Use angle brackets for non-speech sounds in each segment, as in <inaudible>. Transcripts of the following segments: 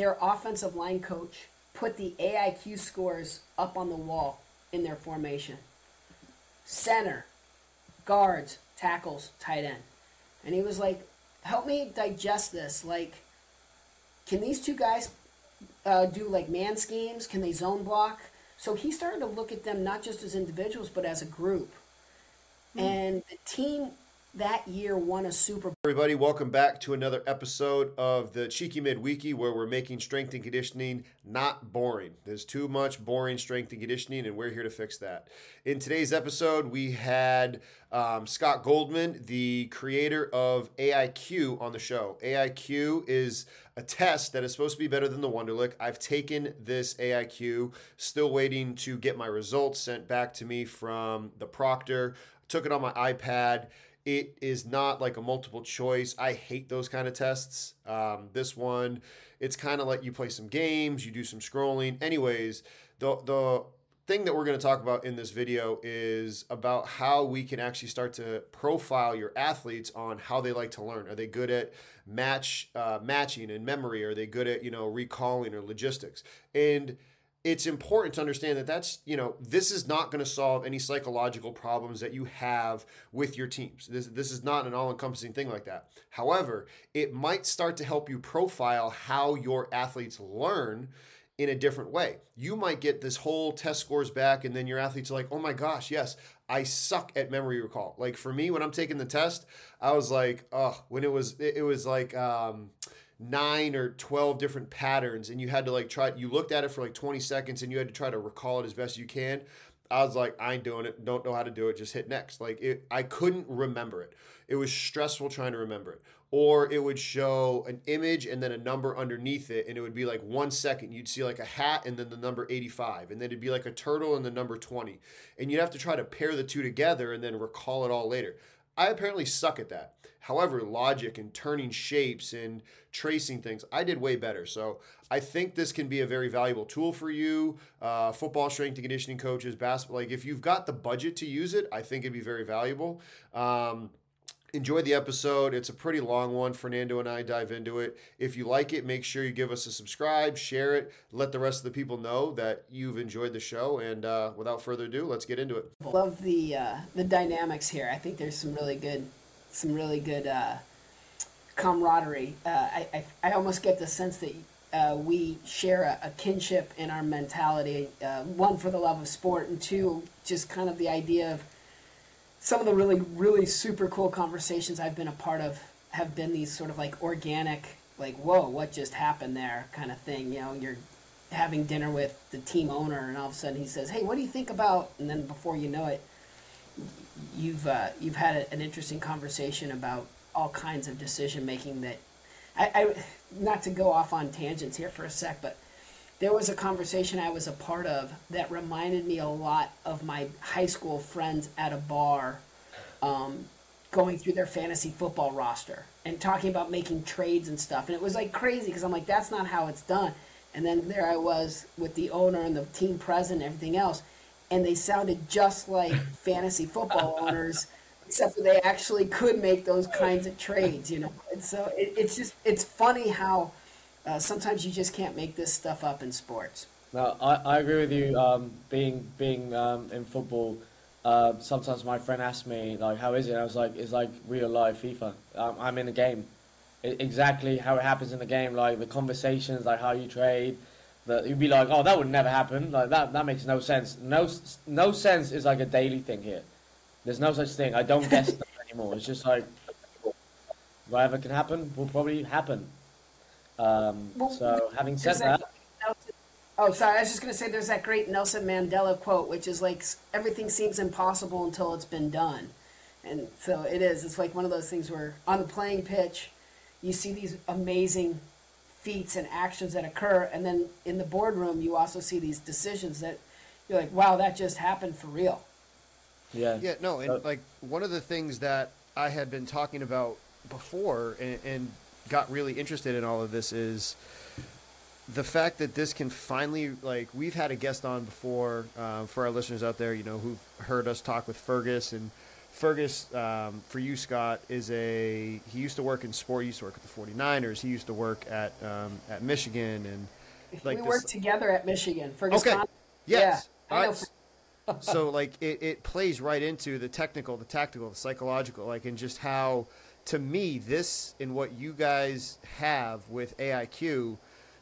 their offensive line coach put the AIQ scores up on the wall in their formation. Center, guards, tackles, tight end. And he was like, help me digest this. Like, can these two guys uh, do like man schemes? Can they zone block? So he started to look at them not just as individuals, but as a group. Mm. And the team that year won a Super Bowl. Everybody, welcome back to another episode of the Cheeky Midweeky, where we're making strength and conditioning not boring. There's too much boring strength and conditioning, and we're here to fix that. In today's episode, we had um, Scott Goldman, the creator of AIQ, on the show. AIQ is a test that is supposed to be better than the Wonderlic. I've taken this AIQ, still waiting to get my results sent back to me from the proctor. Took it on my iPad it is not like a multiple choice. I hate those kind of tests. Um, this one, it's kind of like you play some games, you do some scrolling. Anyways, the the thing that we're going to talk about in this video is about how we can actually start to profile your athletes on how they like to learn. Are they good at match uh, matching and memory? Are they good at you know recalling or logistics? And it's important to understand that that's you know this is not going to solve any psychological problems that you have with your teams. This, this is not an all-encompassing thing like that. However it might start to help you profile how your athletes learn in a different way. You might get this whole test scores back and then your athletes are like oh my gosh yes i suck at memory recall. Like for me when i'm taking the test i was like oh when it was it, was like um nine or 12 different patterns and you had to like try you looked at it for like 20 seconds and you had to try to recall it as best you can. I was like i ain't doing it. Don't know how to do it. Just hit next. Like it i couldn't remember it. It was stressful trying to remember it. Or it would show an image and then a number underneath it and it would be like one second. You'd see like a hat and then the number 85 and then it'd be like a turtle and the number 20 and you'd have to try to pair the two together and then recall it all later. I apparently suck at that. However, logic and turning shapes and tracing things, I did way better. So I think this can be a very valuable tool for you, uh, football strength and conditioning coaches, basketball. Like if you've got the budget to use it, I think it'd be very valuable. Um, enjoy the episode. It's a pretty long one. Fernando and I dive into it. If you like it, make sure you give us a subscribe, share it, let the rest of the people know that you've enjoyed the show. And uh, without further ado, let's get into it. Love the uh, the dynamics here. I think there's some really good, some really good uh, camaraderie. Uh, I, I, I almost get the sense that. Uh, we share a, a, kinship in our mentality. Uh, one for the love of sport, and two, just kind of the idea of some of the really really super cool conversations I've been a part of have been these sort of like organic like whoa what just happened there kind of thing you know you're having dinner with the team owner and all of a sudden he says hey what do you think about and then before you know it you've uh, you've had a, an interesting conversation about all kinds of decision making that I, I not to go off on tangents here for a sec but there was a conversation I was a part of that reminded me a lot of my high school friends at a bar um, going through their fantasy football roster and talking about making trades and stuff. And it was like crazy because I'm like, that's not how it's done. And then there I was with the owner and the team president and everything else. And they sounded just like fantasy football <laughs> owners, except that they actually could make those kinds of trades, you know. And so it, it's just, it's funny how uh, sometimes you just can't make this stuff up in sports. No, I, I agree with you. Um, being being um, in football, uh, sometimes my friend asks me like, "How is it?" I was like, "It's like real life FIFA. Um, I'm in a game, it, exactly how it happens in the game. Like the conversations, like how you trade. That you'd be like, "Oh, that would never happen. Like that. That makes no sense. No, no sense is like a daily thing here. There's no such thing. I don't guess <laughs> anymore. It's just like whatever can happen will probably happen. Um, well, so having said that, Nelson, oh, sorry, I was just going to say there's that great Nelson Mandela quote, which is like everything seems impossible until it's been done, and so it is. It's like one of those things where on the playing pitch, you see these amazing feats and actions that occur, and then in the boardroom, you also see these decisions that you're like, wow, that just happened for real. Yeah. Yeah. No, and uh, like one of the things that I had been talking about before, and, and got really interested in all of this is the fact that this can finally like we've had a guest on before uh, for our listeners out there you know who've heard us talk with fergus and Fergus, um, for you, Scott, is a he used to work in sport. He used to work at the 49ers. He used to work at um, at Michigan, and like we this- worked together at Michigan. Fergus Okay. Con- Yes. Yeah, I know. <laughs> So like it, it plays right into the technical, the tactical, the psychological, like and just how to me this and what you guys have with AIQ,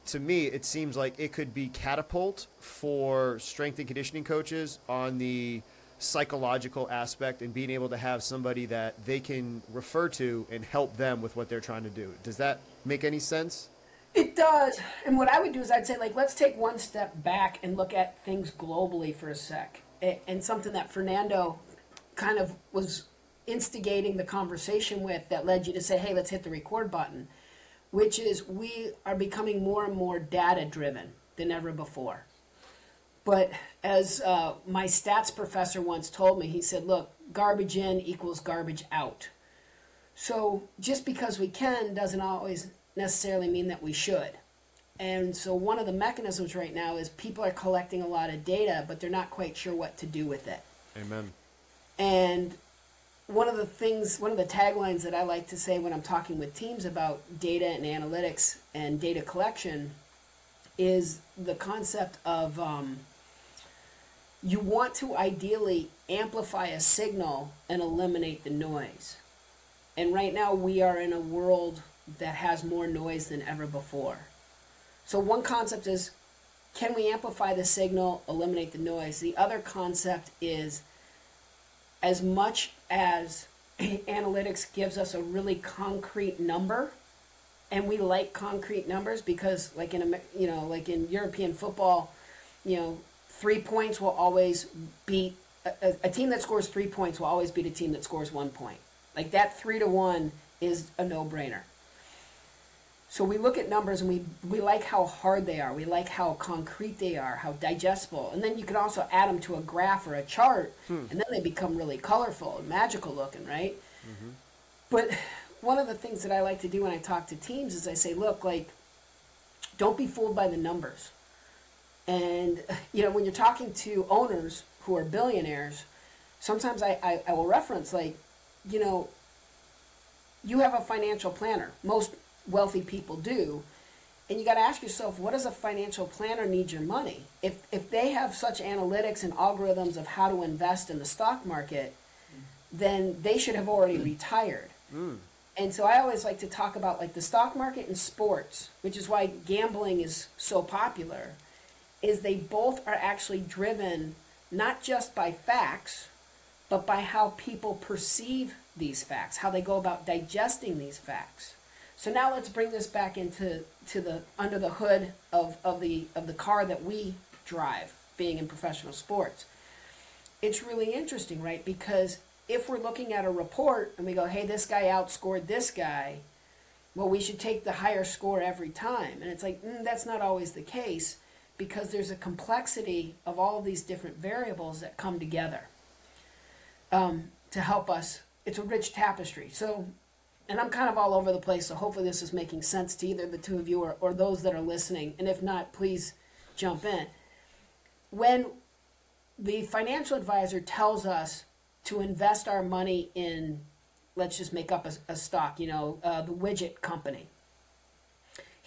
to me it seems like it could be catapult for strength and conditioning coaches on the psychological aspect and being able to have somebody that they can refer to and help them with what they're trying to do. Does that make any sense? It does. And what I would do is I'd say, like, let's take one step back and look at things globally for a sec. And something that Fernando kind of was instigating the conversation with that led you to say, hey, let's hit the record button, which is we are becoming more and more data driven than ever before. But as uh, my stats professor once told me, he said, look, garbage in equals garbage out. So just because we can doesn't always necessarily mean that we should. And so one of the mechanisms right now is people are collecting a lot of data, but they're not quite sure what to do with it. Amen. And one of the things, one of the taglines that I like to say when I'm talking with teams about data and analytics and data collection is the concept of um, you want to ideally amplify a signal and eliminate the noise. And right now we are in a world that has more noise than ever before. So one concept is can we amplify the signal, eliminate the noise? The other concept is as much as <laughs> analytics gives us a really concrete number and we like concrete numbers because like in you know like in European football you know three points will always beat a, a- team that scores three points will always beat a team that scores one point like that three to one is a no-brainer so we look at numbers and we, we like how hard they are. We like how concrete they are, how digestible. And then you can also add them to a graph or a chart, hmm. and then they become really colorful and magical looking, right? Mm-hmm. But one of the things that I like to do when I talk to teams is I say, look, like, don't be fooled by the numbers. And, you know, when you're talking to owners who are billionaires, sometimes I, I, I will reference, like, you know, you have a financial planner. Most wealthy people do. And you got to ask yourself, what does a financial planner need your money? If, if they have such analytics and algorithms of how to invest in the stock market, then they should have already mm. retired. Mm. And so I always like to talk about like the stock market and sports, which is why gambling is so popular, is they both are actually driven not just by facts, but by how people perceive these facts, how they go about digesting these facts. So now let's bring this back into to the under the hood of, of the of the car that we drive, being in professional sports. It's really interesting, right? Because if we're looking at a report and we go, hey, this guy outscored this guy, well, we should take the higher score every time. And it's like, mm, that's not always the case because there's a complexity of all these different variables that come together um, to help us. It's a rich tapestry. So, and I'm kind of all over the place, so hopefully this is making sense to either the two of you or, or those that are listening. And if not, please jump in. When the financial advisor tells us to invest our money in, let's just make up a, a stock, you know, uh, the widget company.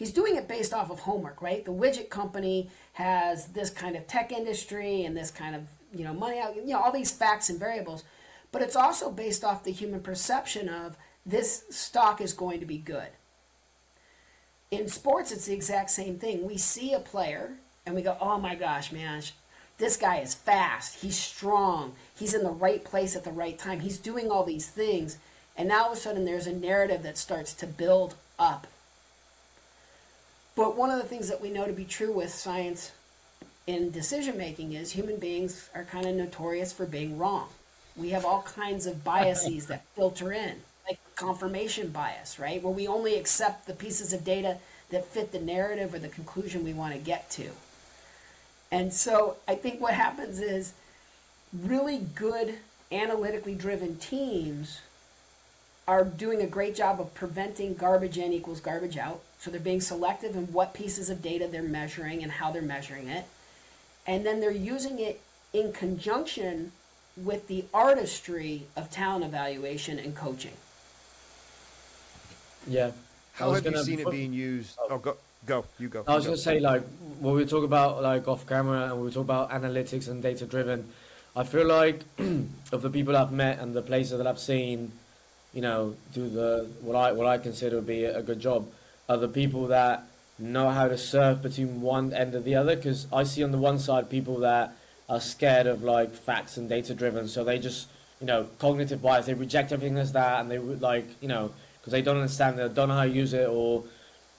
He's doing it based off of homework, right? The widget company has this kind of tech industry and this kind of, you know, money out, you know, all these facts and variables. But it's also based off the human perception of this stock is going to be good. In sports, it's the exact same thing. We see a player and we go, oh my gosh, man, this guy is fast. He's strong. He's in the right place at the right time. He's doing all these things. And now all of a sudden, there's a narrative that starts to build up. But one of the things that we know to be true with science in decision making is human beings are kind of notorious for being wrong. We have all kinds of biases that filter in, like confirmation bias, right? Where we only accept the pieces of data that fit the narrative or the conclusion we want to get to. And so I think what happens is really good analytically driven teams are doing a great job of preventing garbage in equals garbage out. So they're being selective in what pieces of data they're measuring and how they're measuring it. And then they're using it in conjunction with the artistry of talent evaluation and coaching. Yeah. How have you gonna- seen it being used? Oh. oh, go, go, you go. I was gonna say like when we talk about like off camera and we talk about analytics and data driven, I feel like <clears throat> of the people I've met and the places that I've seen, you know, do the what I what I consider to be a good job, are the people that know how to surf between one end of the other. Because I see on the one side people that are scared of like facts and data driven, so they just you know cognitive bias, they reject everything as that, and they would like you know because they don't understand, they don't know how to use it, or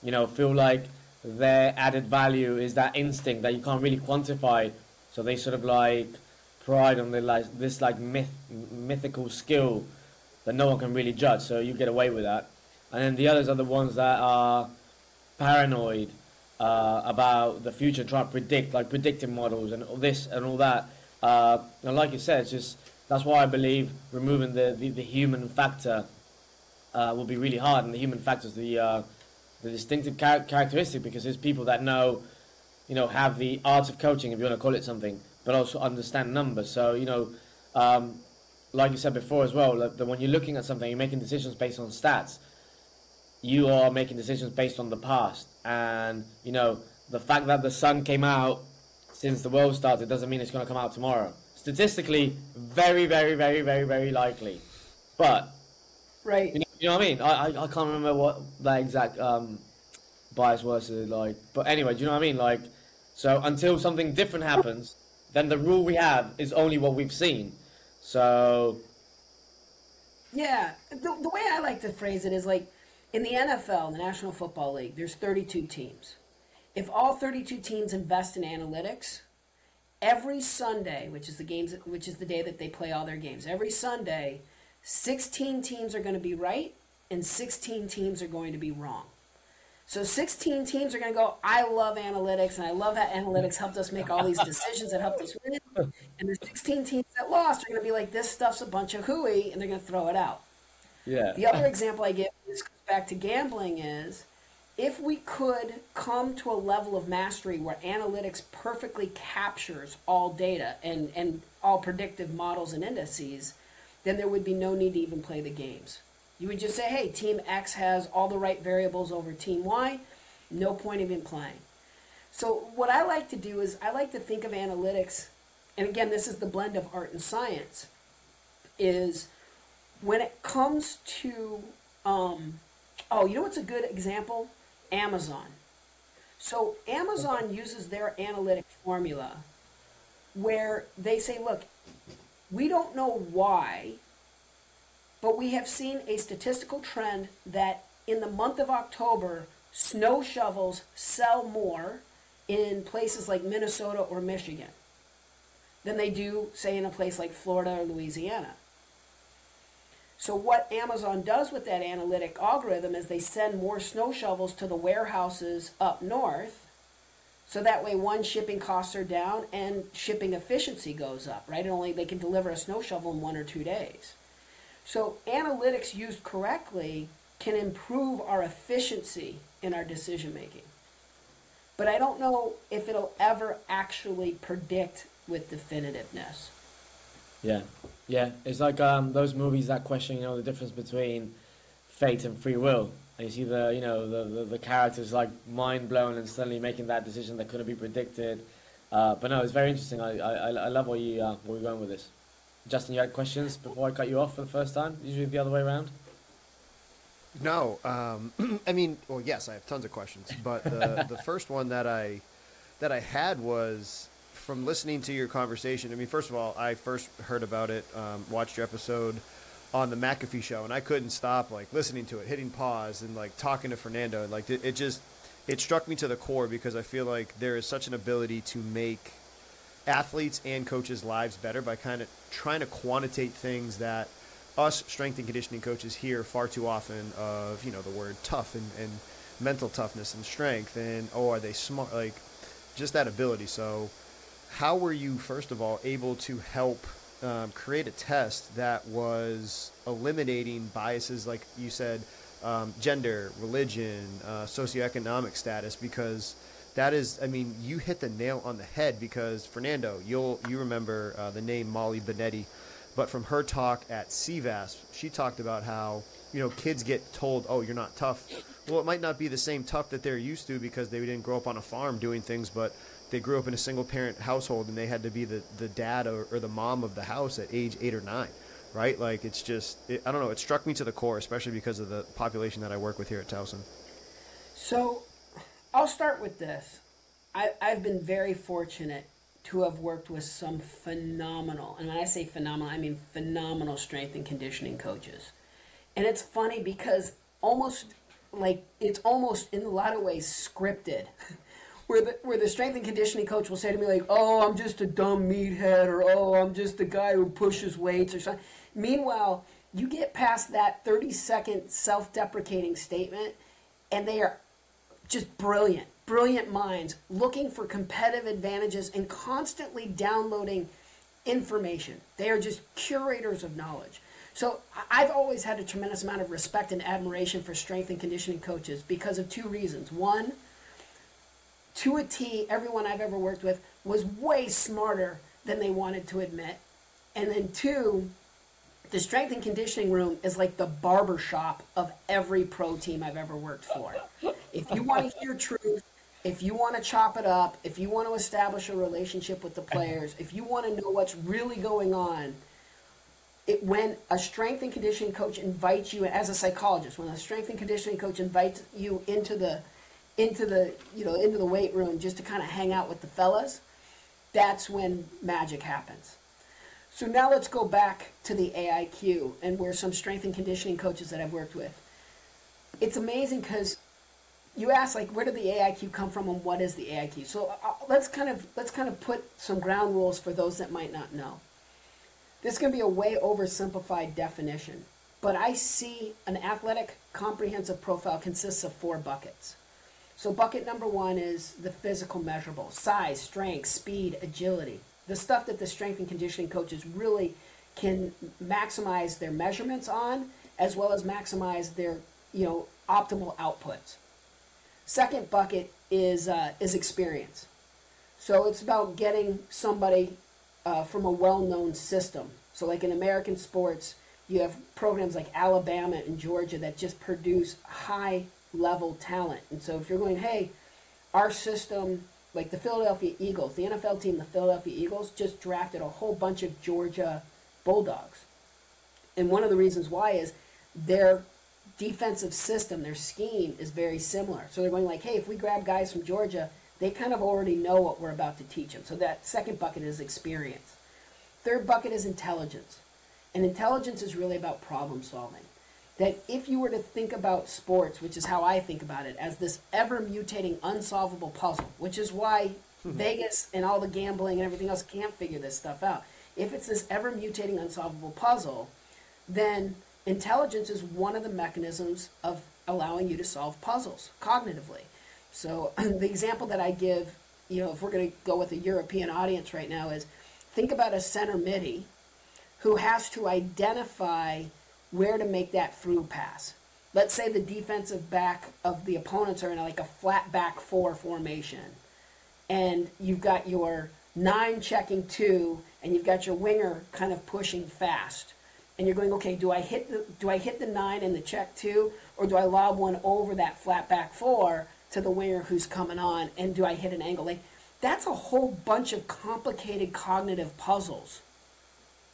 you know feel like their added value is that instinct that you can't really quantify. So they sort of like pride on their like this like myth mythical skill that no one can really judge. So you get away with that. And then the others are the ones that are paranoid uh, about the future, trying to predict like predictive models and all this and all that. Uh, and like you said, it's just that's why I believe removing the the, the human factor uh, will be really hard, and the human factor is the uh, the distinctive char- characteristic because there's people that know, you know, have the art of coaching, if you want to call it something, but also understand numbers. So you know, um, like you said before as well, that that when you're looking at something, you're making decisions based on stats. You are making decisions based on the past, and you know the fact that the sun came out since the world started doesn't mean it's going to come out tomorrow. Statistically, very, very, very, very, very likely, but Right. you know, you know what I mean? I, I, I can't remember what that exact um, bias was uh, like. But anyway, do you know what I mean? Like, so until something different happens, then the rule we have is only what we've seen. So, Yeah, the, the way I like to phrase it is like in the NFL, the National Football League, there's 32 teams. If all 32 teams invest in analytics, every Sunday, which is the games, which is the day that they play all their games, every Sunday, 16 teams are going to be right and 16 teams are going to be wrong. So 16 teams are going to go, I love analytics and I love that analytics helped us make all these <laughs> decisions that helped us win. And the 16 teams that lost are going to be like, this stuff's a bunch of hooey and they're going to throw it out. Yeah. The other example I give, goes back to gambling, is if we could come to a level of mastery where analytics perfectly captures all data and, and all predictive models and indices, then there would be no need to even play the games. You would just say, hey, team X has all the right variables over team Y, no point even playing. So, what I like to do is I like to think of analytics, and again, this is the blend of art and science, is when it comes to um, oh you know what's a good example? Amazon. So amazon uses their analytic formula where they say look we don't know why but we have seen a statistical trend that in the month of october snow shovels sell more in places like minnesota or michigan than they do say in a place like florida or louisiana so what Amazon does with that analytic algorithm is they send more snow shovels to the warehouses up north. So that way one shipping costs are down and shipping efficiency goes up, right? And only they can deliver a snow shovel in one or two days. So analytics used correctly can improve our efficiency in our decision making. But I don't know if it'll ever actually predict with definitiveness. Yeah, yeah. It's like um, those movies that question, you know, the difference between fate and free will. And you see the, you know, the, the, the characters like mind blown and suddenly making that decision that couldn't be predicted. Uh, but no, it's very interesting. I, I, I love where you uh, where you're going with this. Justin, you had questions before I cut you off for the first time. Usually the other way around. No, um, <clears throat> I mean, well, yes, I have tons of questions, but the <laughs> the first one that I that I had was from listening to your conversation. I mean, first of all, I first heard about it, um, watched your episode on the McAfee show, and I couldn't stop like listening to it, hitting pause, and like talking to Fernando, and like it, it just it struck me to the core because I feel like there is such an ability to make athletes and coaches' lives better by kind of trying to quantitate things that us strength and conditioning coaches hear far too often of you know the word tough and, and mental toughness and strength and oh are they smart like just that ability so how were you first of all able to help um, create a test that was eliminating biases like you said um, gender religion uh, socioeconomic status because that is, I mean, you hit the nail on the head because Fernando, you'll you remember uh, the name Molly Benetti, but from her talk at CVAS, she talked about how you know kids get told, "Oh, you're not tough." Well, it might not be the same tough that they're used to because they didn't grow up on a farm doing things, but they grew up in a single parent household and they had to be the, the dad or, or the mom of the house at age eight or nine right? Like it's just, it, I don't know. It struck me to the core, especially because of the population that I work with here at Towson. So, I'll start with this. I, I've been very fortunate to have worked with some phenomenal, and when I say phenomenal, I mean phenomenal strength and conditioning coaches. And it's funny because almost like it's almost in a lot of ways scripted. <laughs> where the where the strength and conditioning coach will say to me like, "Oh, I'm just a dumb meathead," or "Oh, I'm just the guy who pushes weights," or something. Meanwhile, you get past that 30 second self deprecating statement, and they are just brilliant, brilliant minds looking for competitive advantages and constantly downloading information. They are just curators of knowledge. So I've always had a tremendous amount of respect and admiration for strength and conditioning coaches because of two reasons. One, to a T, everyone I've ever worked with was way smarter than they wanted to admit. And then two, the strength and conditioning room is like the barber shop of every pro team I've ever worked for. If you want to hear truth, if you want to chop it up, if you want to establish a relationship with the players, if you want to know what's really going on, it, when a strength and conditioning coach invites you as a psychologist, when a strength and conditioning coach invites you into the into the you know into the weight room just to kind of hang out with the fellas, that's when magic happens. So now let's go back to the AIQ and where some strength and conditioning coaches that I've worked with. It's amazing because you ask like where did the AIQ come from and what is the AIQ? So uh, let's kind of let's kind of put some ground rules for those that might not know. This can be a way oversimplified definition, but I see an athletic comprehensive profile consists of four buckets. So bucket number 1 is the physical measurable, size, strength, speed, agility. The stuff that the strength and conditioning coaches really can maximize their measurements on as well as maximize their you know optimal outputs. Second bucket is uh, is experience. So it's about getting somebody uh, from a well-known system. So like in american sports you have programs like alabama and georgia that just produce high level talent and so if you're going hey our system like the Philadelphia Eagles, the NFL team, the Philadelphia Eagles, just drafted a whole bunch of Georgia Bulldogs. And one of the reasons why is their defensive system, their scheme is very similar. So they're going like, hey, if we grab guys from Georgia, they kind of already know what we're about to teach them. So that second bucket is experience. Third bucket is intelligence. And intelligence is really about problem solving that if you were to think about sports, which is how I think about it, as this ever mutating, unsolvable puzzle, which is why. <laughs> Vegas and all the gambling and everything else can't figure this stuff out. If it's this ever mutating, unsolvable puzzle, then intelligence is one of the mechanisms of allowing you to solve puzzles cognitively. So <clears throat> the example that I give, you know, if we're going to go with a European audience right now, is think about a center midi who has to identify where to make that through pass. Let's say the defensive back of the opponents are in like a flat back four formation, and you've got your nine checking two, and you've got your winger kind of pushing fast, and you're going, okay, do I hit the do I hit the nine in the check two, or do I lob one over that flat back four to the winger who's coming on, and do I hit an angle? Like that's a whole bunch of complicated cognitive puzzles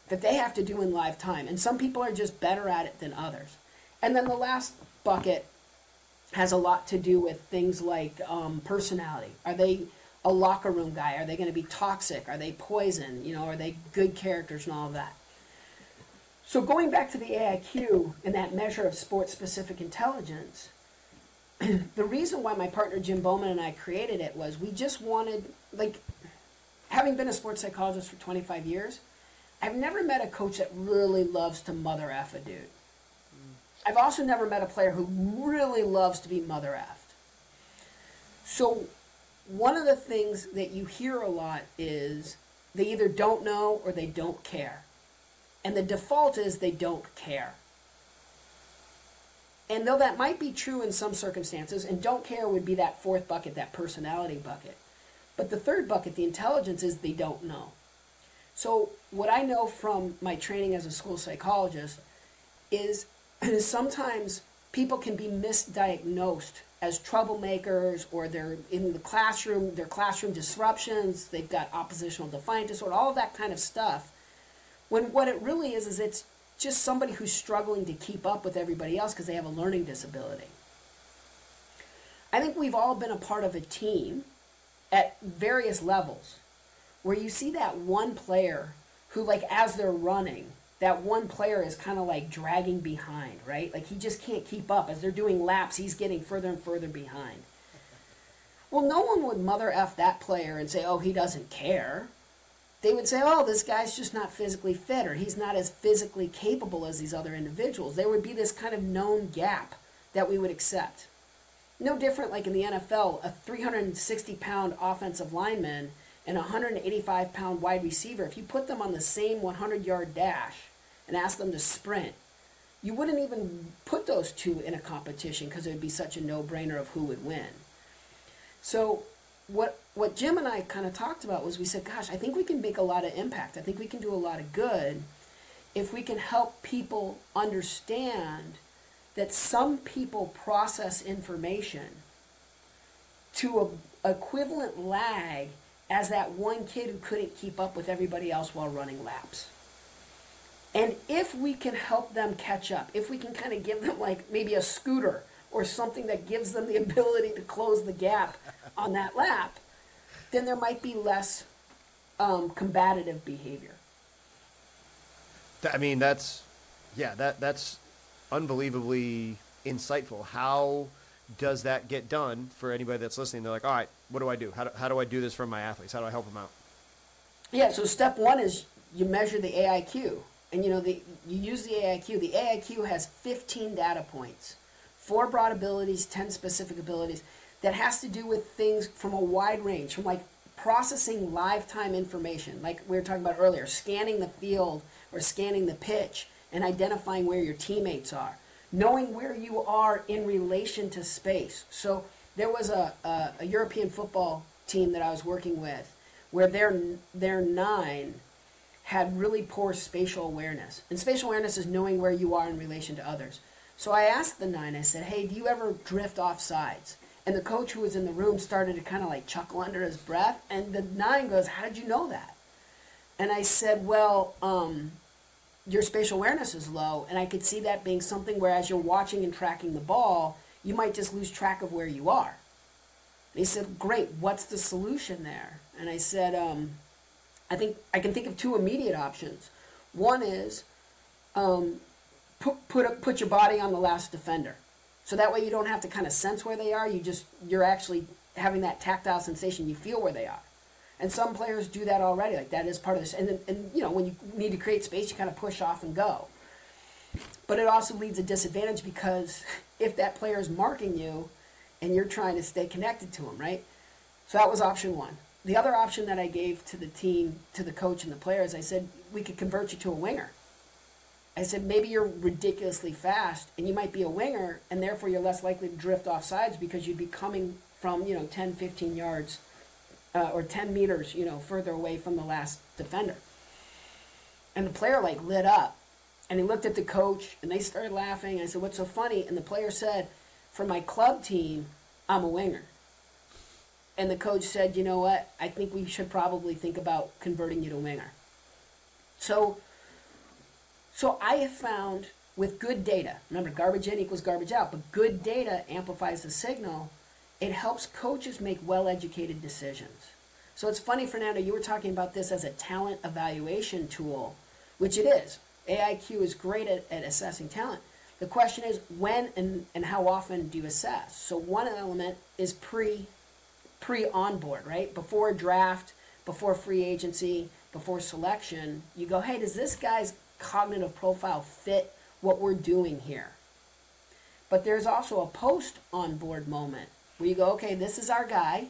that they have to do in live time. And some people are just better at it than others. And then the last bucket has a lot to do with things like um, personality. Are they a locker room guy? Are they going to be toxic? Are they poison? You know, are they good characters and all of that? So going back to the AIQ and that measure of sports specific intelligence, <clears throat> the reason why my partner Jim Bowman and I created it was we just wanted like having been a sports psychologist for 25 years, I've never met a coach that really loves to mother F a dude. I've also never met a player who really loves to be mother effed. So, one of the things that you hear a lot is they either don't know or they don't care. And the default is they don't care. And though that might be true in some circumstances, and don't care would be that fourth bucket, that personality bucket. But the third bucket, the intelligence, is they don't know. So, what I know from my training as a school psychologist is <clears throat> sometimes people can be misdiagnosed as troublemakers or they're in the classroom, their classroom disruptions, they've got oppositional defiant disorder, all that kind of stuff. When what it really is, is it's just somebody who's struggling to keep up with everybody else because they have a learning disability. I think we've all been a part of a team at various levels where you see that one player who, like, as they're running, that one player is kind of like dragging behind, right? Like he just can't keep up. As they're doing laps, he's getting further and further behind. Well, no one would mother F that player and say, oh, he doesn't care. They would say, oh, this guy's just not physically fit or he's not as physically capable as these other individuals. There would be this kind of known gap that we would accept. No different like in the NFL, a 360 pound offensive lineman and a 185 pound wide receiver, if you put them on the same 100 yard dash, and ask them to sprint, you wouldn't even put those two in a competition because it would be such a no-brainer of who would win. So what what Jim and I kind of talked about was we said, gosh, I think we can make a lot of impact. I think we can do a lot of good if we can help people understand that some people process information to a equivalent lag as that one kid who couldn't keep up with everybody else while running laps. And if we can help them catch up, if we can kind of give them like maybe a scooter or something that gives them the <laughs> ability to close the gap on that lap, then there might be less um, combative behavior. I mean, that's yeah, that that's unbelievably insightful. How does that get done for anybody that's listening? They're like, all right, what do I do? How do, how do I do this for my athletes? How do I help them out? Yeah, so step one is you measure the AIQ. And you know, the, you use the AIQ. The AIQ has 15 data points, four broad abilities, 10 specific abilities, that has to do with things from a wide range, from like processing live time information, like we were talking about earlier, scanning the field or scanning the pitch and identifying where your teammates are, knowing where you are in relation to space. So there was a, a, a European football team that I was working with where their, their nine had really poor spatial awareness. And spatial awareness is knowing where you are in relation to others. So I asked the nine, I said, hey, do you ever drift off sides? And the coach who was in the room started to kind of like chuckle under his breath. And the nine goes, how did you know that? And I said, well, um, your spatial awareness is low. And I could see that being something where as you're watching and tracking the ball, you might just lose track of where you are. And he said, great, what's the solution there? And I said, um, I think I can think of two immediate options. One is um, put put a, put your body on the last defender, so that way you don't have to kind of sense where they are. You just you're actually having that tactile sensation. You feel where they are, and some players do that already. Like that is part of this. And then, and you know when you need to create space, you kind of push off and go. But it also leads a disadvantage because <laughs> if that player is marking you, and you're trying to stay connected to him, right? So that was option one the other option that I gave to the team, to the coach and the players, I said, we could convert you to a winger. I said, maybe you're ridiculously fast and you might be a winger and therefore you're less likely to drift off sides because you'd be coming from, you know, 10, 15 yards uh, or 10 meters, you know, further away from the last defender. And the player like lit up and he looked at the coach and they started laughing. I said, what's so funny? And the player said, for my club team, I'm a winger. And the coach said, you know what? I think we should probably think about converting you to winger. So, so I have found with good data, remember garbage in equals garbage out, but good data amplifies the signal. It helps coaches make well-educated decisions. So it's funny, Fernando, you were talking about this as a talent evaluation tool, which it is. AIQ is great at, at assessing talent. The question is when and, and how often do you assess? So one element is pre pre onboard, right? Before draft, before free agency, before selection, you go, hey, does this guy's cognitive profile fit what we're doing here? But there's also a post onboard moment where you go, okay, this is our guy.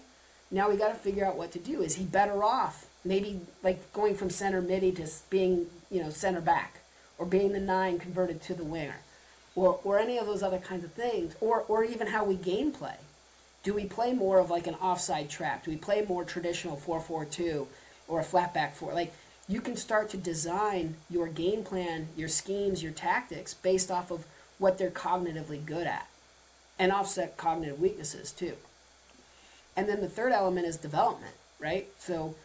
Now we got to figure out what to do. Is he better off maybe like going from center midi to being, you know, center back or being the nine converted to the winger? or, or any of those other kinds of things, or, or even how we game play. Do we play more of like an offside trap? Do we play more traditional 4 4 2 or a flat back 4? Like, you can start to design your game plan, your schemes, your tactics based off of what they're cognitively good at and offset cognitive weaknesses too. And then the third element is development, right? So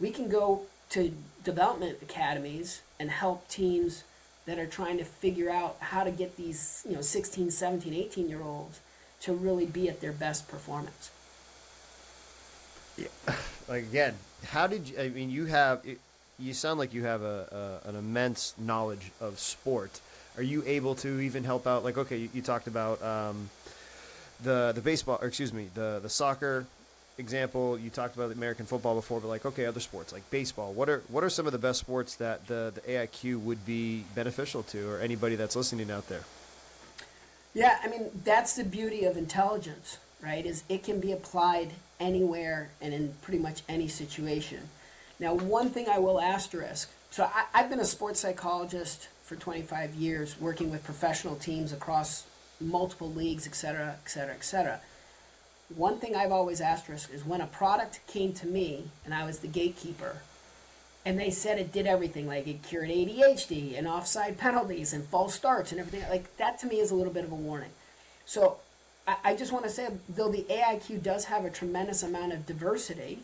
we can go to development academies and help teams that are trying to figure out how to get these, you know, 16, 17, 18 year olds to really be at their best performance. Yeah. <laughs> Again, how did you? I mean, you have. You sound like you have a, a an immense knowledge of sport. Are you able to even help out? Like, okay, you, you talked about um, the the baseball, or excuse me, the the soccer example. You talked about American football before, but like, okay, other sports like baseball. What are what are some of the best sports that the the AIQ would be beneficial to, or anybody that's listening out there? Yeah, I mean that's the beauty of intelligence, right? Is it can be applied anywhere and in pretty much any situation. Now, one thing I will asterisk. So I, I've been a sports psychologist for 25 years, working with professional teams across multiple leagues, et cetera, et cetera, et cetera. One thing I've always asterisked is when a product came to me and I was the gatekeeper, and they said it did everything like it cured ADHD and offside penalties and false starts and everything like that to me is a little bit of a warning. So I, I just want to say though the AIQ does have a tremendous amount of diversity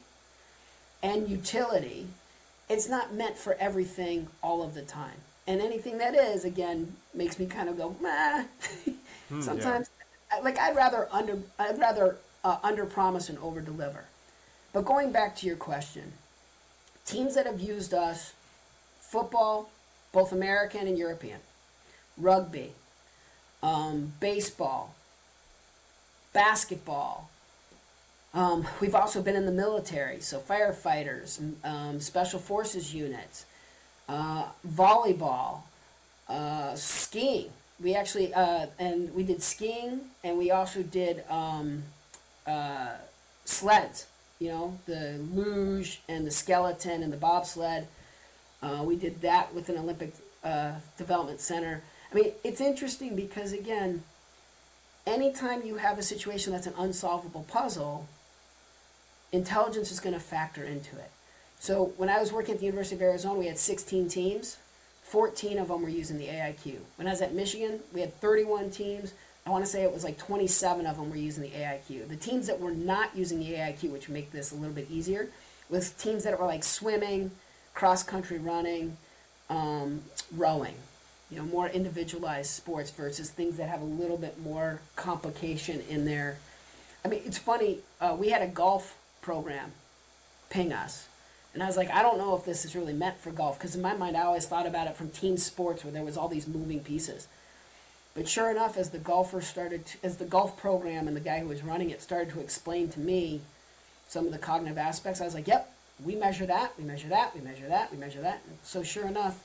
and utility, it's not meant for everything all of the time. And anything that is, again, makes me kind of go, meh. <laughs> Hmm, Sometimes, yeah. like I'd rather under, I'd rather uh, under promise and over deliver. But going back to your question, teams that have used us football, both American and European, rugby, um, baseball, basketball. Um, we've also been in the military, so firefighters, um, special forces units, uh, volleyball, uh, skiing. We actually, uh, and we did skiing, and we also did um, uh, sleds you know, the luge and the skeleton and the bobsled. Uh, we did that with an Olympic uh, Development Center. I mean, it's interesting because, again, anytime you have a situation that's an unsolvable puzzle, intelligence is going to factor into it. So when I was working at the University of Arizona, we had 16 teams. 14 of them were using the AIQ. When I was at Michigan, we had 31 teams. I want to say it was like 27 of them were using the AIQ. The teams that were not using the AIQ, which make this a little bit easier, was teams that were like swimming, cross country running, um, rowing. You know, more individualized sports versus things that have a little bit more complication in there. I mean, it's funny. Uh, we had a golf program ping us. And I was like, I don't know if this is really meant for golf because in my mind, I always thought about it from team sports where there was all these moving pieces. But sure enough, as the golfers started, to, as the golf program and the guy who was running it started to explain to me some of the cognitive aspects, I was like, yep, we measure that, we measure that, we measure that, we measure that. So sure enough,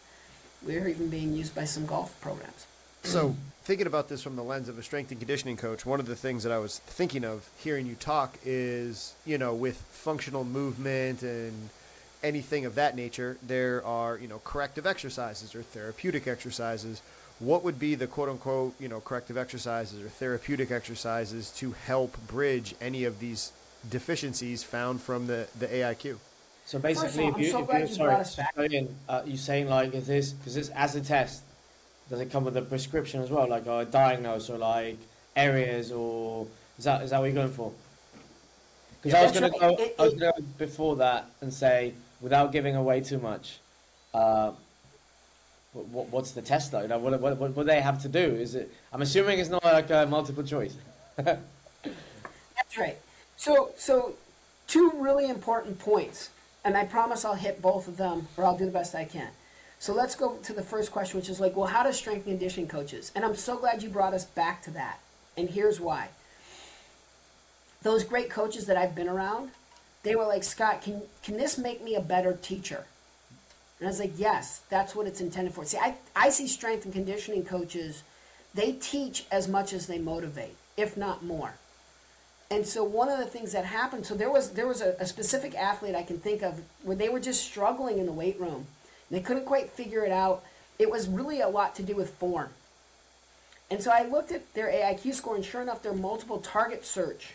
we're even being used by some golf programs. So thinking about this from the lens of a strength and conditioning coach, one of the things that I was thinking of hearing you talk is, you know, with functional movement and anything of that nature, there are, you know, corrective exercises or therapeutic exercises what would be the quote unquote you know corrective exercises or therapeutic exercises to help bridge any of these deficiencies found from the the AIQ? So basically, all, if you, so if you sorry, saying, uh, you saying like is this because this as a test, does it come with a prescription as well, like a diagnose or like areas or is that is that what you're going for? Because yeah, I was going right. to go, it, I was going to go before that and say without giving away too much. Uh, what, what's the test though? what, what, what, do they have to do? Is it? I'm assuming it's not like a multiple choice. <laughs> That's right. So, so two really important points, and I promise I'll hit both of them, or I'll do the best I can. So let's go to the first question, which is like, well, how does strength and conditioning coaches? And I'm so glad you brought us back to that. And here's why. Those great coaches that I've been around, they were like, Scott, can can this make me a better teacher? And I was like, yes, that's what it's intended for. See, I, I see strength and conditioning coaches, they teach as much as they motivate, if not more. And so one of the things that happened, so there was there was a, a specific athlete I can think of where they were just struggling in the weight room. They couldn't quite figure it out. It was really a lot to do with form. And so I looked at their AIQ score, and sure enough, their multiple target search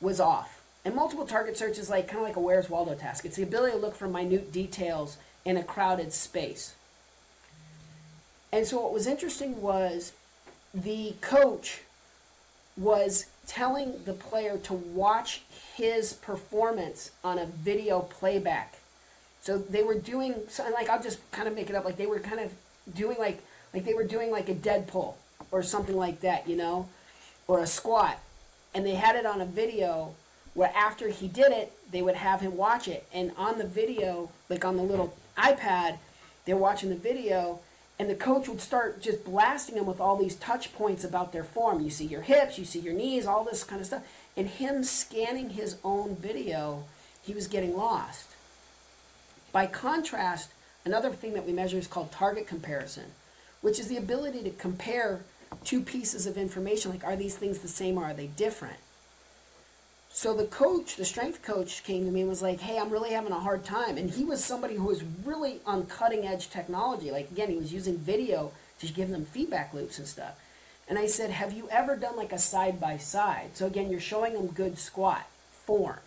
was off. And multiple target search is like kind of like a Where's Waldo task. It's the ability to look for minute details in a crowded space. And so what was interesting was the coach was telling the player to watch his performance on a video playback. So they were doing something like I'll just kind of make it up like they were kind of doing like like they were doing like a dead pull or something like that, you know, or a squat. And they had it on a video where after he did it, they would have him watch it. And on the video, like on the little iPad, they're watching the video and the coach would start just blasting them with all these touch points about their form. You see your hips, you see your knees, all this kind of stuff. And him scanning his own video, he was getting lost. By contrast, another thing that we measure is called target comparison, which is the ability to compare two pieces of information. Like, are these things the same or are they different? So the coach, the strength coach, came to me and was like, "Hey, I'm really having a hard time." And he was somebody who was really on cutting edge technology. Like again, he was using video to give them feedback loops and stuff. And I said, "Have you ever done like a side by side?" So again, you're showing him good squat form.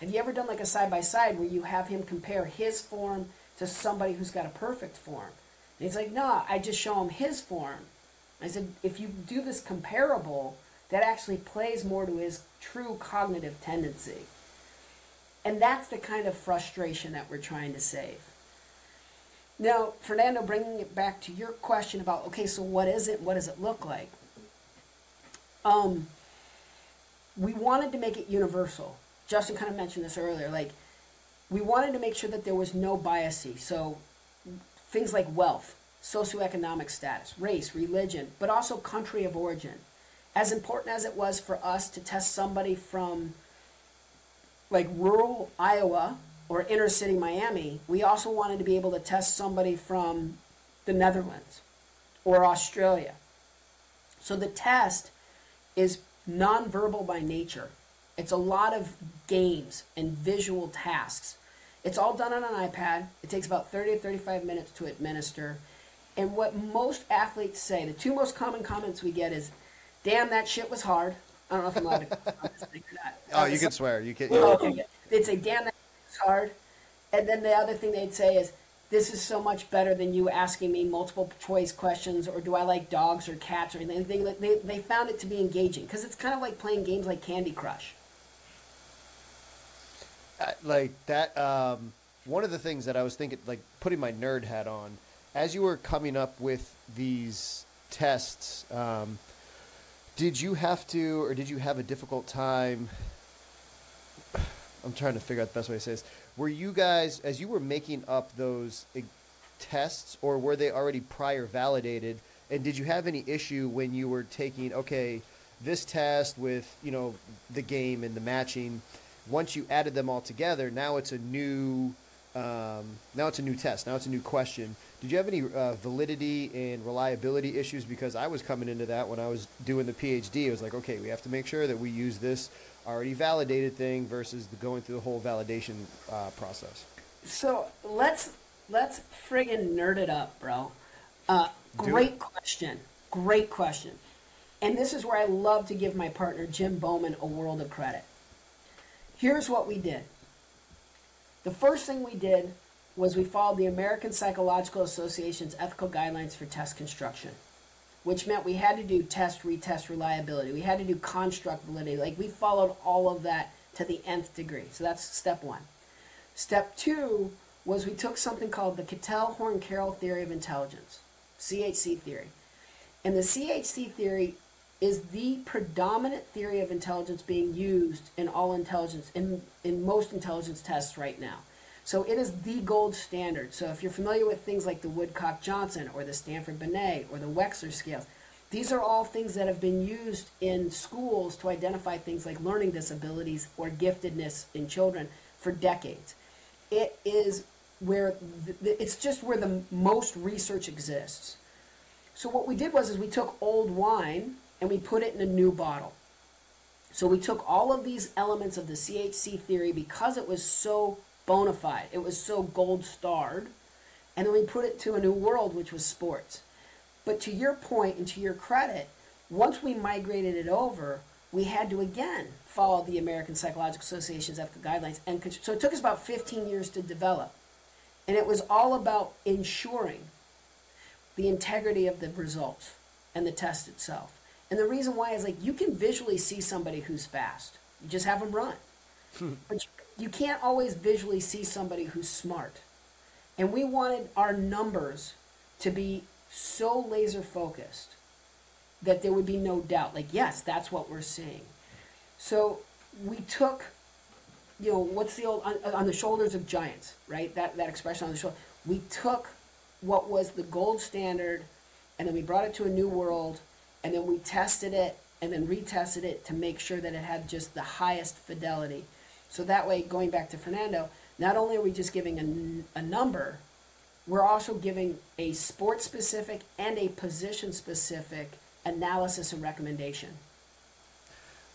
Have you ever done like a side by side where you have him compare his form to somebody who's got a perfect form? And he's like, "No, I just show him his form." I said, "If you do this comparable." That actually plays more to his true cognitive tendency. And that's the kind of frustration that we're trying to save. Now, Fernando, bringing it back to your question about okay, so what is it? What does it look like? Um, we wanted to make it universal. Justin kind of mentioned this earlier. Like, we wanted to make sure that there was no biasy. So, things like wealth, socioeconomic status, race, religion, but also country of origin as important as it was for us to test somebody from like rural Iowa or inner city Miami, we also wanted to be able to test somebody from the Netherlands or Australia. So the test is nonverbal by nature. It's a lot of games and visual tasks. It's all done on an iPad. It takes about 30 to 35 minutes to administer. And what most athletes say, the two most common comments we get is, damn, that shit was hard. I don't know if I'm allowed to <laughs> say that. Oh, you can swear. You can. Oh, okay, They'd say, damn, that was hard. And then the other thing they'd say is, this is so much better than you asking me multiple choice questions or do I like dogs or cats or anything. They, they, they found it to be engaging because it's kind of like playing games like Candy Crush. Uh, like that, um, one of the things that I was thinking, like putting my nerd hat on, as you were coming up with these tests, um, did you have to, or did you have a difficult time? I'm trying to figure out the best way to say this. Were you guys, as you were making up those eh, tests, or were they already prior validated? And did you have any issue when you were taking, okay, this test with, you know, the game and the matching, once you added them all together, now it's a new, um, now it's a new test. Now it's a new question. Did you have any uh, validity and reliability issues? Because I was coming into that when I was doing the PhD. It was like, okay, we have to make sure that we use this already validated thing versus the going through the whole validation uh, process. So let's let's friggin' nerd it up, bro. Uh, great question. Great question. And this is where I love to give my partner Jim Bowman a world of credit. Here's what we did. The first thing we did was we followed the American Psychological Association's ethical guidelines for test construction, which meant we had to do test, retest reliability. We had to do construct validity. Like we followed all of that to the nth degree. So that's step one. Step two was we took something called the Cattell Horn Carroll theory of intelligence, CHC theory. And the CHC theory is the predominant theory of intelligence being used in all intelligence, in, in most intelligence tests right now. So it is the gold standard. So if you're familiar with things like the Woodcock Johnson or the Stanford Binet or the Wechsler scales, these are all things that have been used in schools to identify things like learning disabilities or giftedness in children for decades. It is where the, it's just where the most research exists. So what we did was is we took old wine and we put it in a new bottle. So we took all of these elements of the CHC theory because it was so bona fide. It was so gold starred. And then we put it to a new world, which was sports. But to your point and to your credit, once we migrated it over, we had to again follow the American Psychological Association's ethical guidelines. And so it took us about 15 years to develop. And it was all about ensuring the integrity of the results and the test itself. And the reason why is like you can visually see somebody who's fast. You just have them run. Hmm. but you, you can't always visually see somebody who's smart. And we wanted our numbers to be so laser focused that there would be no doubt. Like, yes, that's what we're seeing. So we took, you know, what's the old on, on the shoulders of giants, right? That that expression on the shoulder. We took what was the gold standard, and then we brought it to a new world, and then we tested it, and then retested it to make sure that it had just the highest fidelity. So that way, going back to Fernando, not only are we just giving a, a number, we're also giving a sport specific and a position specific analysis and recommendation.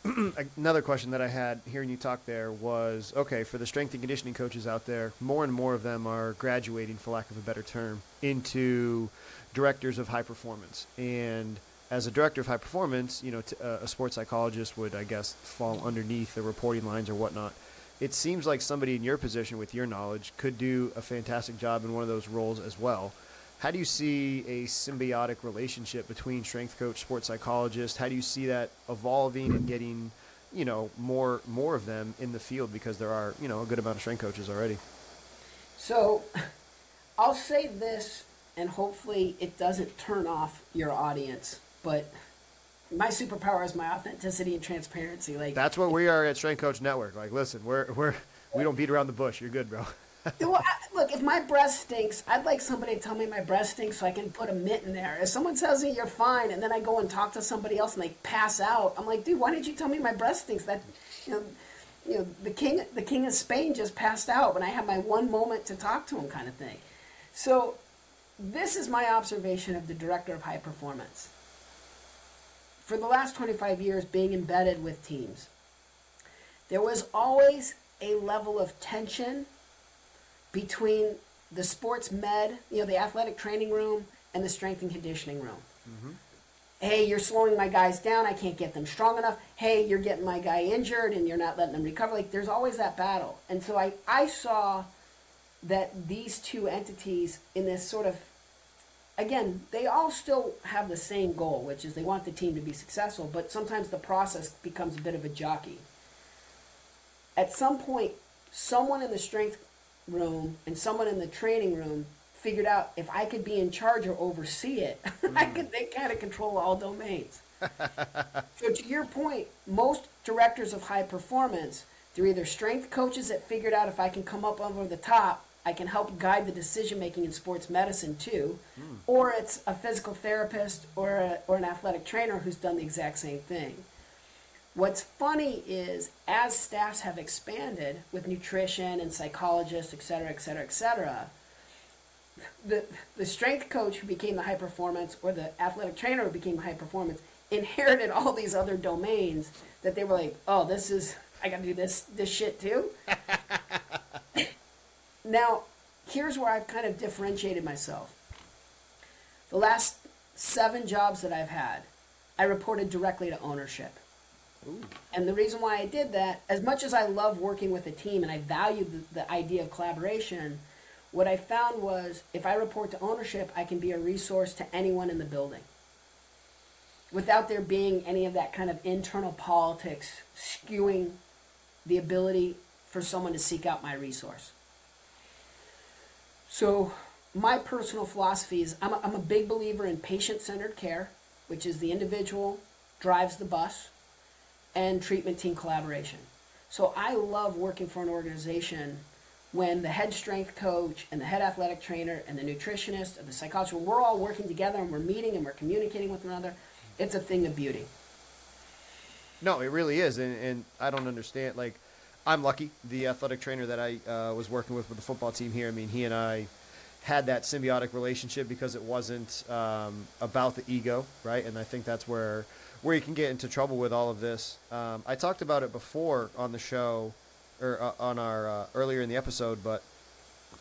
<clears throat> Another question that I had hearing you talk there was okay, for the strength and conditioning coaches out there, more and more of them are graduating, for lack of a better term, into directors of high performance. And as a director of high performance, you know, t- uh, a sports psychologist would, I guess, fall underneath the reporting lines or whatnot. It seems like somebody in your position with your knowledge could do a fantastic job in one of those roles as well. How do you see a symbiotic relationship between strength coach, sports psychologist? How do you see that evolving and getting, you know, more more of them in the field because there are, you know, a good amount of strength coaches already? So, I'll say this, and hopefully it doesn't turn off your audience, but my superpower is my authenticity and transparency. Like that's what we are at Strength Coach Network. Like, listen, we're we're we don't beat around the bush. You're good, bro. <laughs> well, I, look, if my breast stinks, I'd like somebody to tell me my breast stinks so I can put a mitt in there. If someone tells me you're fine, and then I go and talk to somebody else and they pass out, I'm like, dude, why didn't you tell me my breast stinks? That, you know, you know, the king, the king of Spain just passed out when I had my one moment to talk to him, kind of thing. So, this is my observation of the director of high performance. For the last 25 years, being embedded with teams, there was always a level of tension between the sports med, you know, the athletic training room, and the strength and conditioning room. Mm-hmm. Hey, you're slowing my guys down. I can't get them strong enough. Hey, you're getting my guy injured and you're not letting them recover. Like, there's always that battle. And so I, I saw that these two entities in this sort of again, they all still have the same goal, which is they want the team to be successful, but sometimes the process becomes a bit of a jockey. At some point, someone in the strength room and someone in the training room figured out if I could be in charge or oversee it, <laughs> mm. I could they kind of control all domains. so to your point, most directors of high performance, they're either strength coaches that figured out if I can come up over the top, I can help guide the decision making in sports medicine too, mm. or it's a physical therapist or a, or an athletic trainer who's done the exact same thing. What's funny is as staffs have expanded with nutrition and psychologists, et cetera, et cetera, et cetera, the, the strength coach who became the high performance or the athletic trainer who became high performance inherited all these other domains that they were like, oh, this is, I got to do this, this shit too. <laughs> now, here's where I've kind of differentiated myself. The last seven jobs that I've had, I reported directly to ownership. Ooh. And the reason why I did that, as much as I love working with a team and I value the, the idea of collaboration, what I found was if I report to ownership, I can be a resource to anyone in the building without there being any of that kind of internal politics skewing the ability for someone to seek out my resource. So, my personal philosophy is I'm a, I'm a big believer in patient centered care, which is the individual drives the bus and treatment team collaboration. So I love working for an organization when the head strength coach and the head athletic trainer and the nutritionist and the psychologist, we're all working together and we're meeting and we're communicating with one another. It's a thing of beauty. No, it really is, and, and I don't understand. Like, I'm lucky. The athletic trainer that I uh, was working with with the football team here. I mean, he and I had that symbiotic relationship because it wasn't um, about the ego, right? And I think that's where where you can get into trouble with all of this. Um, I talked about it before on the show or uh, on our uh, earlier in the episode, but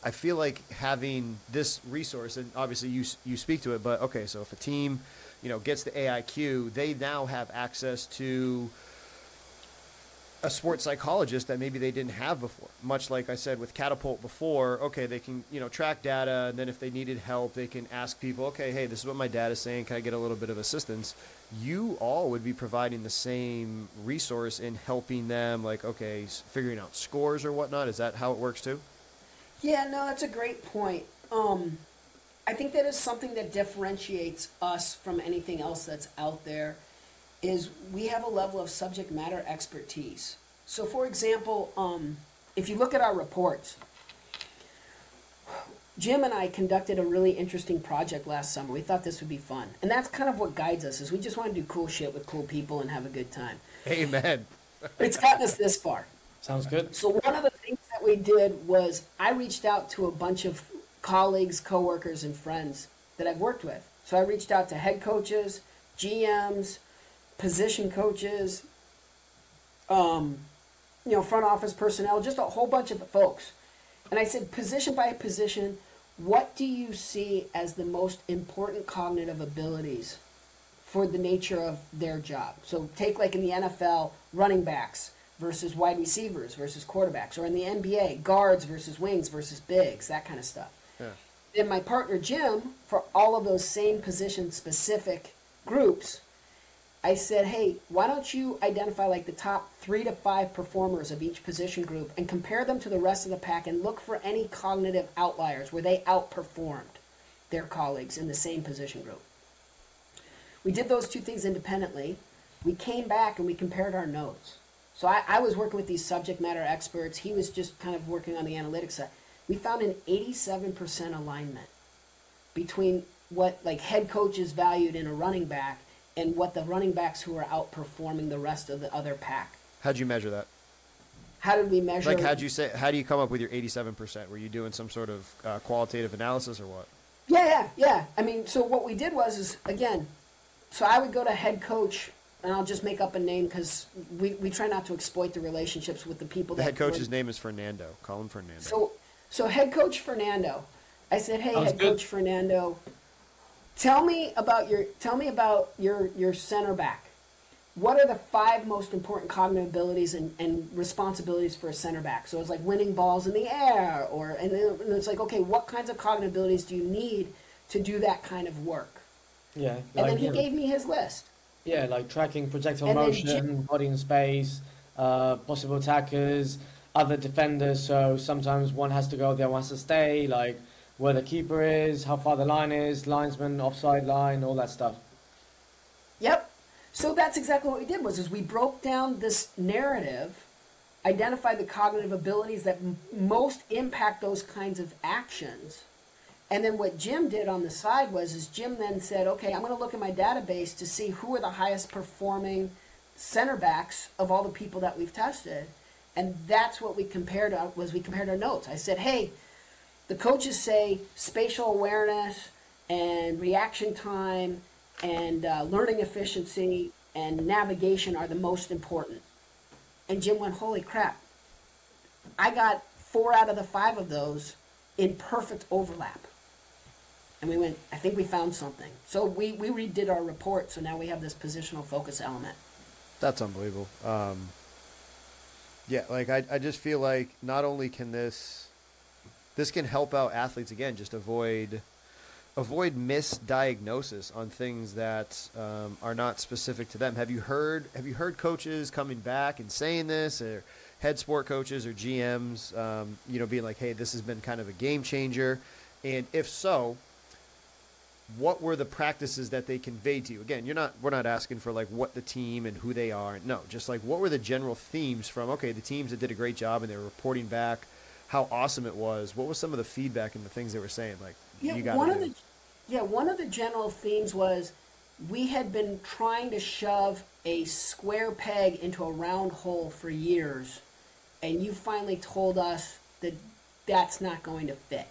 I feel like having this resource, and obviously you you speak to it, but okay, so if a team, you know, gets the AIQ, they now have access to a sports psychologist that maybe they didn't have before. Much like I said with Catapult before, okay, they can you know track data, and then if they needed help, they can ask people, okay, hey, this is what my data is saying. Can I get a little bit of assistance? You all would be providing the same resource in helping them, like okay, figuring out scores or whatnot. Is that how it works too? Yeah, no, that's a great point. Um, I think that is something that differentiates us from anything else that's out there. Is we have a level of subject matter expertise. So, for example, um, if you look at our reports, Jim and I conducted a really interesting project last summer. We thought this would be fun, and that's kind of what guides us. Is we just want to do cool shit with cool people and have a good time. Amen. <laughs> It's gotten us this far. Sounds good. So one of the things that we did was I reached out to a bunch of colleagues, coworkers, and friends that I've worked with. So I reached out to head coaches, GMs, position coaches, um, you know, front office personnel, just a whole bunch of folks. And I said, position by position, what do you see as the most important cognitive abilities for the nature of their job? So take like in the NFL, running backs versus wide receivers versus quarterbacks, or in the NBA, guards versus wings versus bigs, that kind of stuff. Yeah. Then my partner Jim, for all of those same position specific groups, I said, hey, why don't you identify like the top three to five performers of each position group and compare them to the rest of the pack and look for any cognitive outliers where they outperformed their colleagues in the same position group. We did those two things independently. We came back and we compared our notes. So I, I was working with these subject matter experts. He was just kind of working on the analytics side. We found an 87% alignment between what like head coaches valued in a running back and what the running backs who are outperforming the rest of the other pack. How'd you measure that? How did we measure? Like, how'd you say? How do you come up with your eighty-seven percent? Were you doing some sort of uh, qualitative analysis or what? Yeah, yeah, yeah. I mean, so what we did was is again, so I would go to head coach, and I'll just make up a name because we, we try not to exploit the relationships with the people. The that head coach's were- name is Fernando. Call him Fernando. So, so head coach Fernando, I said, hey, head good. coach Fernando, tell me about your tell me about your your center back. What are the five most important cognitive abilities and, and responsibilities for a center back? So it's like winning balls in the air, or and then it's like, okay, what kinds of cognitive abilities do you need to do that kind of work? Yeah. And then he gave me his list. Yeah, like tracking projectile And motion, body in space, uh, possible attackers, other defenders. So sometimes one has to go, the other one has to stay. Like where the keeper is, how far the line is, linesman, offside line, all that stuff. Yep. So that's exactly what we did was is we broke down this narrative, identified the cognitive abilities that m- most impact those kinds of actions. And then what Jim did on the side was is Jim then said, "Okay, I'm going to look at my database to see who are the highest performing center backs of all the people that we've tested." And that's what we compared uh, was we compared our notes. I said, "Hey, the coaches say spatial awareness and reaction time and uh, learning efficiency and navigation are the most important. And Jim went, Holy crap. I got four out of the five of those in perfect overlap. And we went, I think we found something. So we, we redid our report, so now we have this positional focus element. That's unbelievable. Um, yeah, like I, I just feel like not only can this this can help out athletes again, just avoid avoid misdiagnosis on things that um, are not specific to them. Have you heard Have you heard coaches coming back and saying this, or head sport coaches or GMs, um, you know, being like, "Hey, this has been kind of a game changer," and if so, what were the practices that they conveyed to you again you're not we're not asking for like what the team and who they are no just like what were the general themes from okay the teams that did a great job and they were reporting back how awesome it was. What was some of the feedback and the things they were saying? Like Yeah, you got one to of the yeah one of the general themes was we had been trying to shove a square peg into a round hole for years, and you finally told us that that's not going to fit.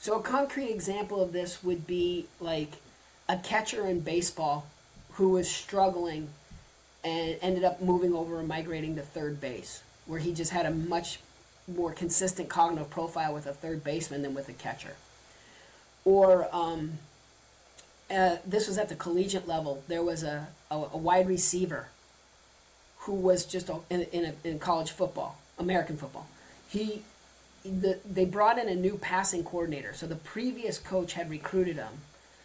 So a concrete example of this would be like a catcher in baseball who was struggling and ended up moving over and migrating to third base, where he just had a much more consistent cognitive profile with a third baseman than with a catcher. Or um, uh, this was at the collegiate level. There was a, a, a wide receiver who was just a, in, in, a, in college football, American football. He, the, they brought in a new passing coordinator. So the previous coach had recruited him.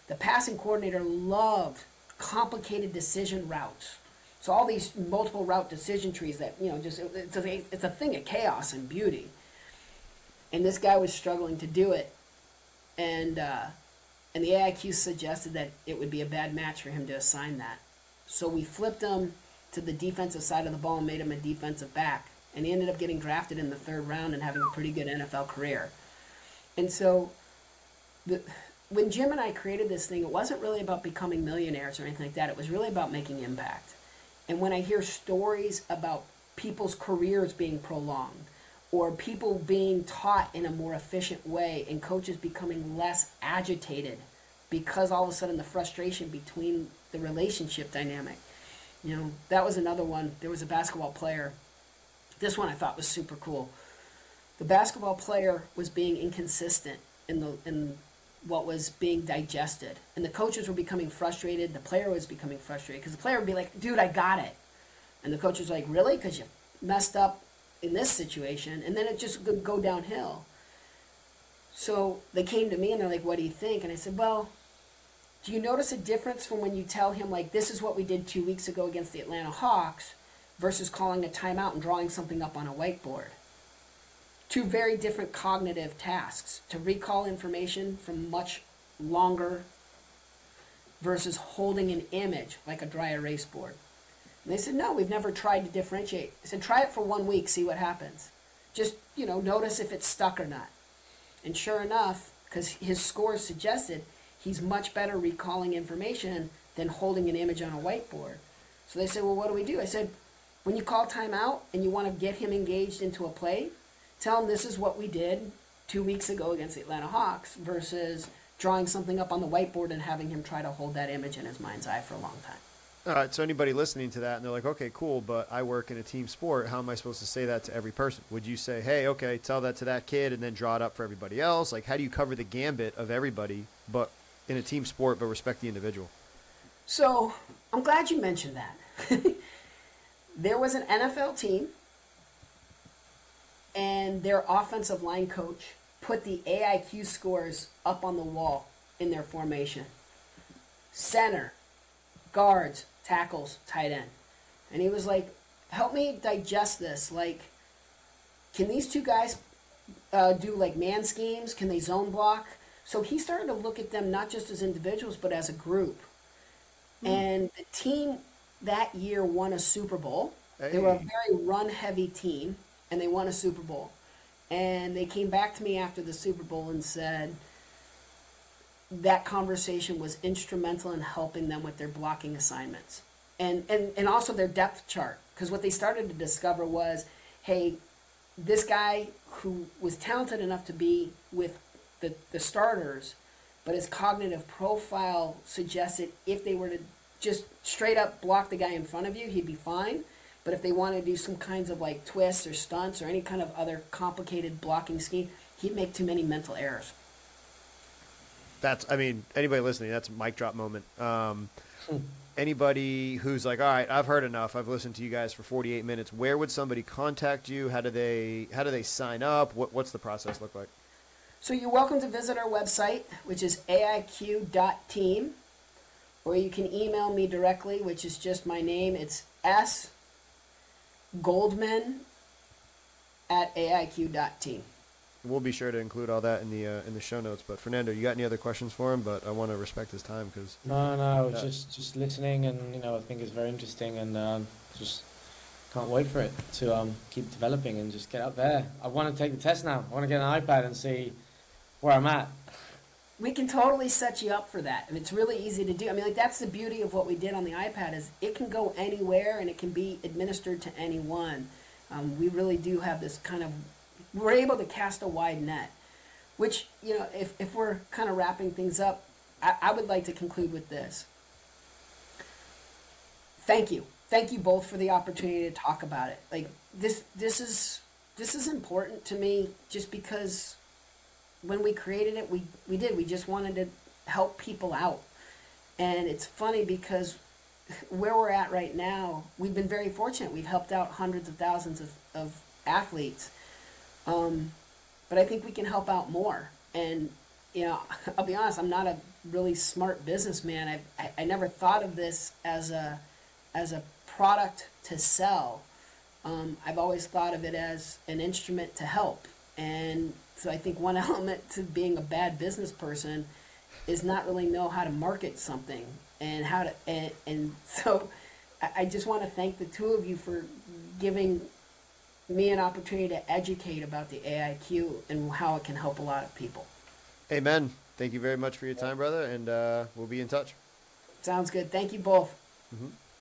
The passing coordinator loved complicated decision routes. So all these multiple route decision trees that you know just it's a, it's a thing of chaos and beauty. And this guy was struggling to do it, and uh, and the AIQ suggested that it would be a bad match for him to assign that. So we flipped him to the defensive side of the ball and made him a defensive back. And he ended up getting drafted in the third round and having a pretty good NFL career. And so the when Jim and I created this thing, it wasn't really about becoming millionaires or anything like that. It was really about making impact. And when I hear stories about people's careers being prolonged or people being taught in a more efficient way and coaches becoming less agitated because all of a sudden the frustration between the relationship dynamic. You know, that was another one. There was a basketball player. This one I thought was super cool. The basketball player was being inconsistent in the in what was being digested. And the coaches were becoming frustrated. The player was becoming frustrated because the player would be like, dude, I got it. And the coach was like, really? Because you messed up in this situation. And then it just would go downhill. So they came to me and they're like, what do you think? And I said, well, do you notice a difference from when you tell him, like, this is what we did two weeks ago against the Atlanta Hawks versus calling a timeout and drawing something up on a whiteboard? Two very different cognitive tasks to recall information from much longer versus holding an image like a dry erase board. And they said, no, we've never tried to differentiate. I said, try it for one week, see what happens. Just, you know, notice if it's stuck or not. And sure enough, because his scores suggested he's much better recalling information than holding an image on a whiteboard. So they said, well, what do we do? I said, when you call timeout and you want to get him engaged into a play, tell them this is what we did two weeks ago against the Atlanta Hawks versus drawing something up on the whiteboard and having him try to hold that image in his mind's eye for a long time. All right, so anybody listening to that and they're like, okay, cool, but I work in a team sport. How am I supposed to say that to every person? Would you say, hey, okay, tell that to that kid and then draw it up for everybody else? Like, how do you cover the gambit of everybody, but in a team sport, but respect the individual? So I'm glad you mentioned that. <laughs> there was an NFL team and their offensive line coach put the AIQ scores up on the wall in their formation. Center, guards, tackles, tight end. And he was like, help me digest this. Like, can these two guys uh, do like man schemes? Can they zone block? So he started to look at them not just as individuals, but as a group. Mm. And the team that year won a Super Bowl. Hey. They were a very run heavy team and they won a Super Bowl. And they came back to me after the Super Bowl and said that conversation was instrumental in helping them with their blocking assignments and, and, and also their depth chart. Because what they started to discover was hey, this guy who was talented enough to be with the, the starters, but his cognitive profile suggested if they were to just straight up block the guy in front of you, he'd be fine. But if they want to do some kinds of like twists or stunts or any kind of other complicated blocking scheme, he'd make too many mental errors. That's, I mean, anybody listening, that's a mic drop moment. Um, anybody who's like, all right, I've heard enough. I've listened to you guys for 48 minutes. Where would somebody contact you? How do they, how do they sign up? What, what's the process look like? So you're welcome to visit our website, which is aiq.team, or you can email me directly, which is just my name. It's S Goldman at aiq.team. We'll be sure to include all that in the uh, in the show notes. But Fernando, you got any other questions for him? But I want to respect his time because no, no, uh, just just listening, and you know, I think it's very interesting, and um, just can't wait for it to um, keep developing and just get up there. I want to take the test now. I want to get an iPad and see where I'm at we can totally set you up for that. and it's really easy to do. I mean, like that's the beauty of what we did on the iPad is it can go anywhere and it can be administered to anyone. Um, we really do have this kind of we're able to cast a wide net. Which you know, if if we're kind of wrapping things up, I, I would like to conclude with this. Thank you, thank you both for the opportunity to talk about it. Like this, this is this is important to me just because when we created it, we, we did. We just wanted to help people out. And it's funny because where we're at right now, we've been very fortunate. We've helped out hundreds of thousands of, of athletes. Um, but I think we can help out more. And, you know, <laughs> I'll be honest, I'm not a really smart businessman. I've, I, I never thought of this as a, as a product to sell. Um, I've always thought of it as an instrument to help. And so I think one <laughs> element to being a bad business person is not really know how to market something and how to and, and so I, just want to thank the two of you for giving me an opportunity to educate about the AIQ and how it can help a lot of people. Amen. Thank you very much for your time, brother, and uh, we'll be in touch. Sounds good. Thank you both. Mhm.